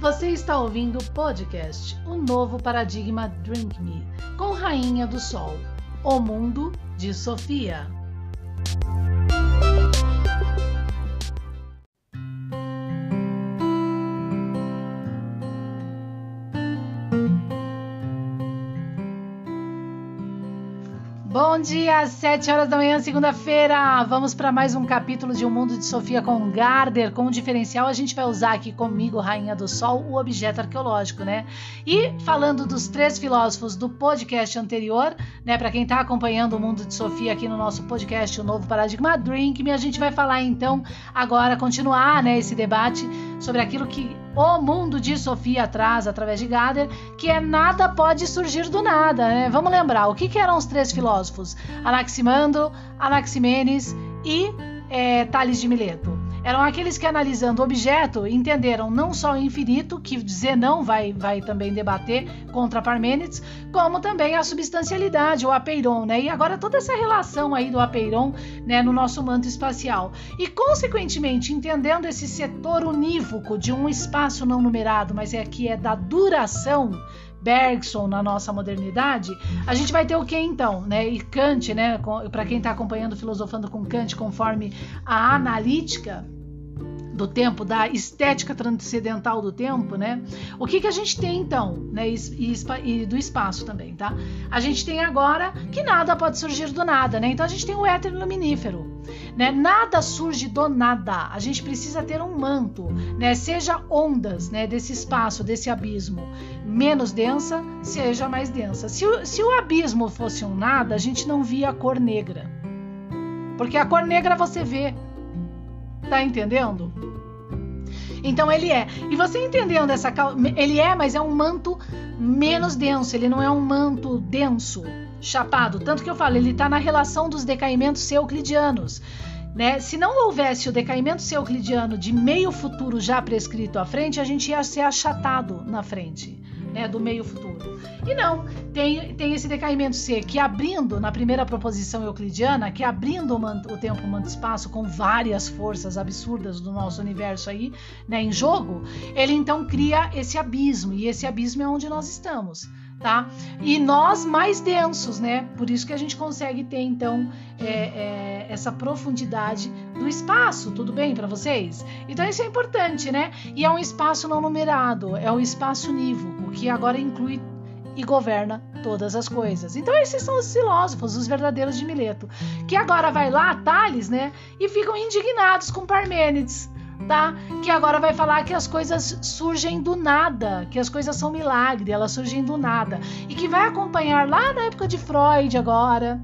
Você está ouvindo o podcast O Novo Paradigma Drink Me, com Rainha do Sol, O Mundo de Sofia. Bom dia, 7 horas da manhã, segunda-feira. Vamos para mais um capítulo de Um Mundo de Sofia com Gardner. Com um diferencial, a gente vai usar aqui comigo, Rainha do Sol, o objeto arqueológico, né? E falando dos três filósofos do podcast anterior, né? Para quem está acompanhando o Mundo de Sofia aqui no nosso podcast, o Novo Paradigma Drink, a gente vai falar então agora, continuar, né? Esse debate sobre aquilo que o mundo de Sofia traz através de Gader, que é nada pode surgir do nada. Né? Vamos lembrar, o que, que, eram os três filósofos? Anaximandro, Anaximenes e é, Tales de Mileto eram aqueles que, analisando o objeto, entenderam não só o infinito, que Zenão vai, vai também debater contra Parmênides, como também a substancialidade, o apeiron, né? E agora toda essa relação aí do apeiron, né, no nosso manto espacial. E, consequentemente, entendendo esse setor unívoco de um espaço não numerado, mas é que é da duração, Bergson na nossa modernidade, a gente vai ter o que então, né? E Kant, né? Para quem está acompanhando filosofando com Kant, conforme a analítica do tempo, da estética transcendental do tempo, né? O que, que a gente tem então, né? E, e, e, do espaço também, tá? A gente tem agora que nada pode surgir do nada, né? Então a gente tem o éter luminífero, né? Nada surge do nada. A gente precisa ter um manto, né? Seja ondas, né? Desse espaço, desse abismo, menos densa, seja mais densa. Se o, se o abismo fosse um nada, a gente não via a cor negra, porque a cor negra você vê Tá entendendo? Então ele é. E você entendendo essa ele é, mas é um manto menos denso, ele não é um manto denso, chapado. Tanto que eu falo, ele está na relação dos decaimentos euclidianos. Né? Se não houvesse o decaimento euclidiano de meio futuro já prescrito à frente, a gente ia ser achatado na frente né, do meio futuro. E não, tem, tem esse decaimento C, que abrindo, na primeira proposição euclidiana, que abrindo o, o tempo, o manto espaço, com várias forças absurdas do nosso universo aí, né, em jogo, ele então cria esse abismo, e esse abismo é onde nós estamos tá? E nós mais densos, né? Por isso que a gente consegue ter então é, é, essa profundidade do espaço, tudo bem para vocês? Então isso é importante, né? E é um espaço não numerado, é um espaço unívoco que agora inclui e governa todas as coisas. Então esses são os filósofos, os verdadeiros de Mileto, que agora vai lá, Tales, né? E ficam indignados com Parmênides tá? Que agora vai falar que as coisas surgem do nada, que as coisas são milagre, elas surgem do nada. E que vai acompanhar lá na época de Freud agora,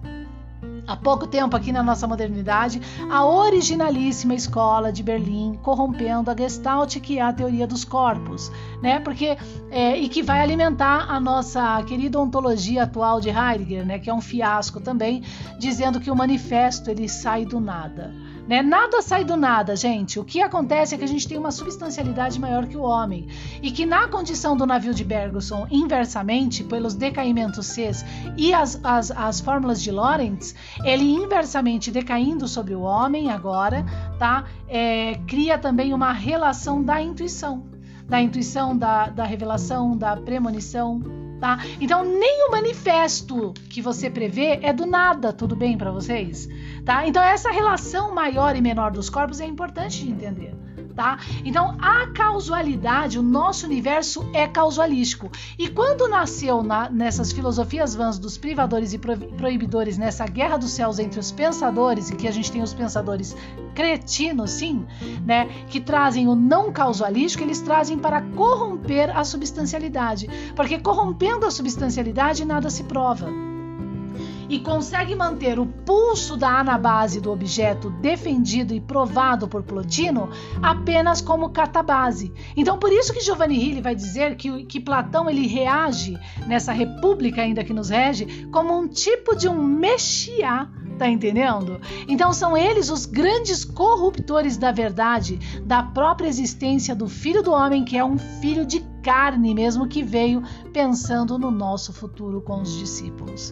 há pouco tempo aqui na nossa modernidade, a originalíssima escola de Berlim, corrompendo a Gestalt, que é a teoria dos corpos, né? Porque é, e que vai alimentar a nossa querida ontologia atual de Heidegger, né? Que é um fiasco também, dizendo que o manifesto ele sai do nada. Né? Nada sai do nada, gente. O que acontece é que a gente tem uma substancialidade maior que o homem. E que na condição do navio de Bergson, inversamente, pelos decaimentos Cs e as, as, as fórmulas de Lorentz, ele inversamente decaindo sobre o homem agora, tá? É, cria também uma relação da intuição. Da intuição, da, da revelação, da premonição, Tá? Então, nem o manifesto que você prevê é do nada, tudo bem para vocês? Tá? Então, essa relação maior e menor dos corpos é importante de entender tá? Então, a causalidade, o nosso universo é causalístico. E quando nasceu na, nessas filosofias vãs dos privadores e proibidores, nessa guerra dos céus entre os pensadores, e que a gente tem os pensadores cretinos, sim, né, que trazem o não causalístico, eles trazem para corromper a substancialidade. Porque corrompendo a substancialidade, nada se prova e consegue manter o pulso da anabase do objeto defendido e provado por Plotino apenas como catabase. Então, por isso que Giovanni Hilli vai dizer que, que Platão ele reage nessa república ainda que nos rege como um tipo de um mexiá Tá entendendo? Então são eles os grandes corruptores da verdade, da própria existência do Filho do Homem, que é um filho de carne mesmo que veio pensando no nosso futuro com os discípulos.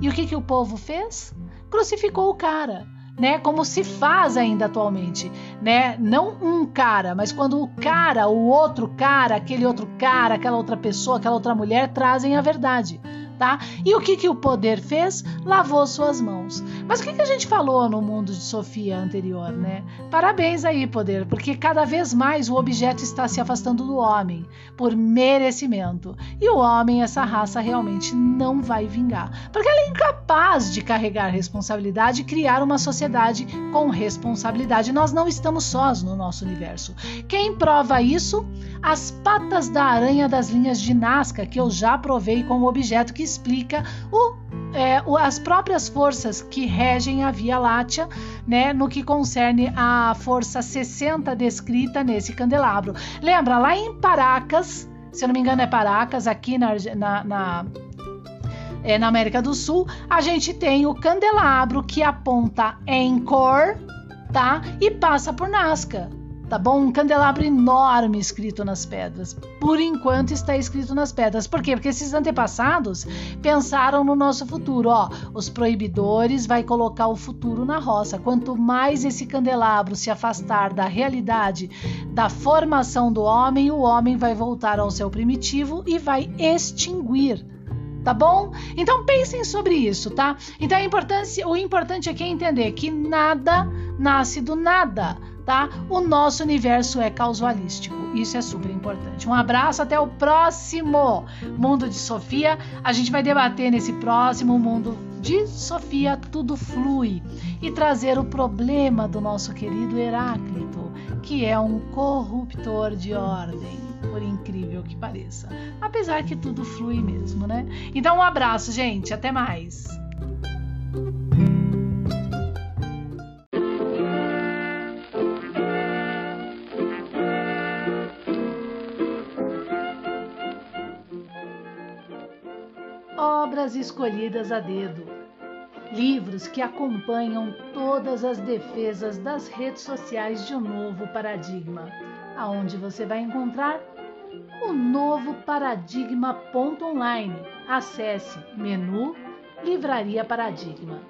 E o que, que o povo fez? Crucificou o cara. né? Como se faz ainda atualmente, né? Não um cara, mas quando o cara, o outro cara, aquele outro cara, aquela outra pessoa, aquela outra mulher trazem a verdade tá? E o que, que o poder fez? Lavou suas mãos. Mas o que, que a gente falou no mundo de Sofia anterior, né? Parabéns aí, poder, porque cada vez mais o objeto está se afastando do homem por merecimento. E o homem, essa raça, realmente não vai vingar, porque ela é incapaz de carregar responsabilidade e criar uma sociedade com responsabilidade. Nós não estamos sós no nosso universo. Quem prova isso? As patas da aranha das linhas de Nazca, que eu já provei como objeto que explica o, é, as próprias forças que regem a Via Láctea, né, no que concerne a força 60 descrita nesse candelabro. Lembra, lá em Paracas, se eu não me engano é Paracas, aqui na, na, na é, na América do Sul, a gente tem o candelabro que aponta em cor, tá? E passa por Nazca tá bom? Um candelabro enorme escrito nas pedras. Por enquanto está escrito nas pedras. Por quê? Porque esses antepassados pensaram no nosso futuro, ó. Os proibidores vai colocar o futuro na roça. Quanto mais esse candelabro se afastar da realidade da formação do homem, o homem vai voltar ao seu primitivo e vai extinguir tá bom? Então pensem sobre isso, tá? Então a importância, o importante aqui é entender que nada nasce do nada tá? O nosso universo é causalístico. Isso é super importante. Um abraço, até o próximo Mundo de Sofia. A gente vai debater nesse próximo Mundo de Sofia tudo flui e trazer o problema do nosso querido Heráclito, que é um corruptor de ordem, por incrível que pareça. Apesar que tudo flui mesmo, né? Então um abraço, gente, até mais. Obras escolhidas a dedo, livros que acompanham todas as defesas das redes sociais de um novo paradigma, aonde você vai encontrar o novo paradigma.online. Acesse menu Livraria Paradigma.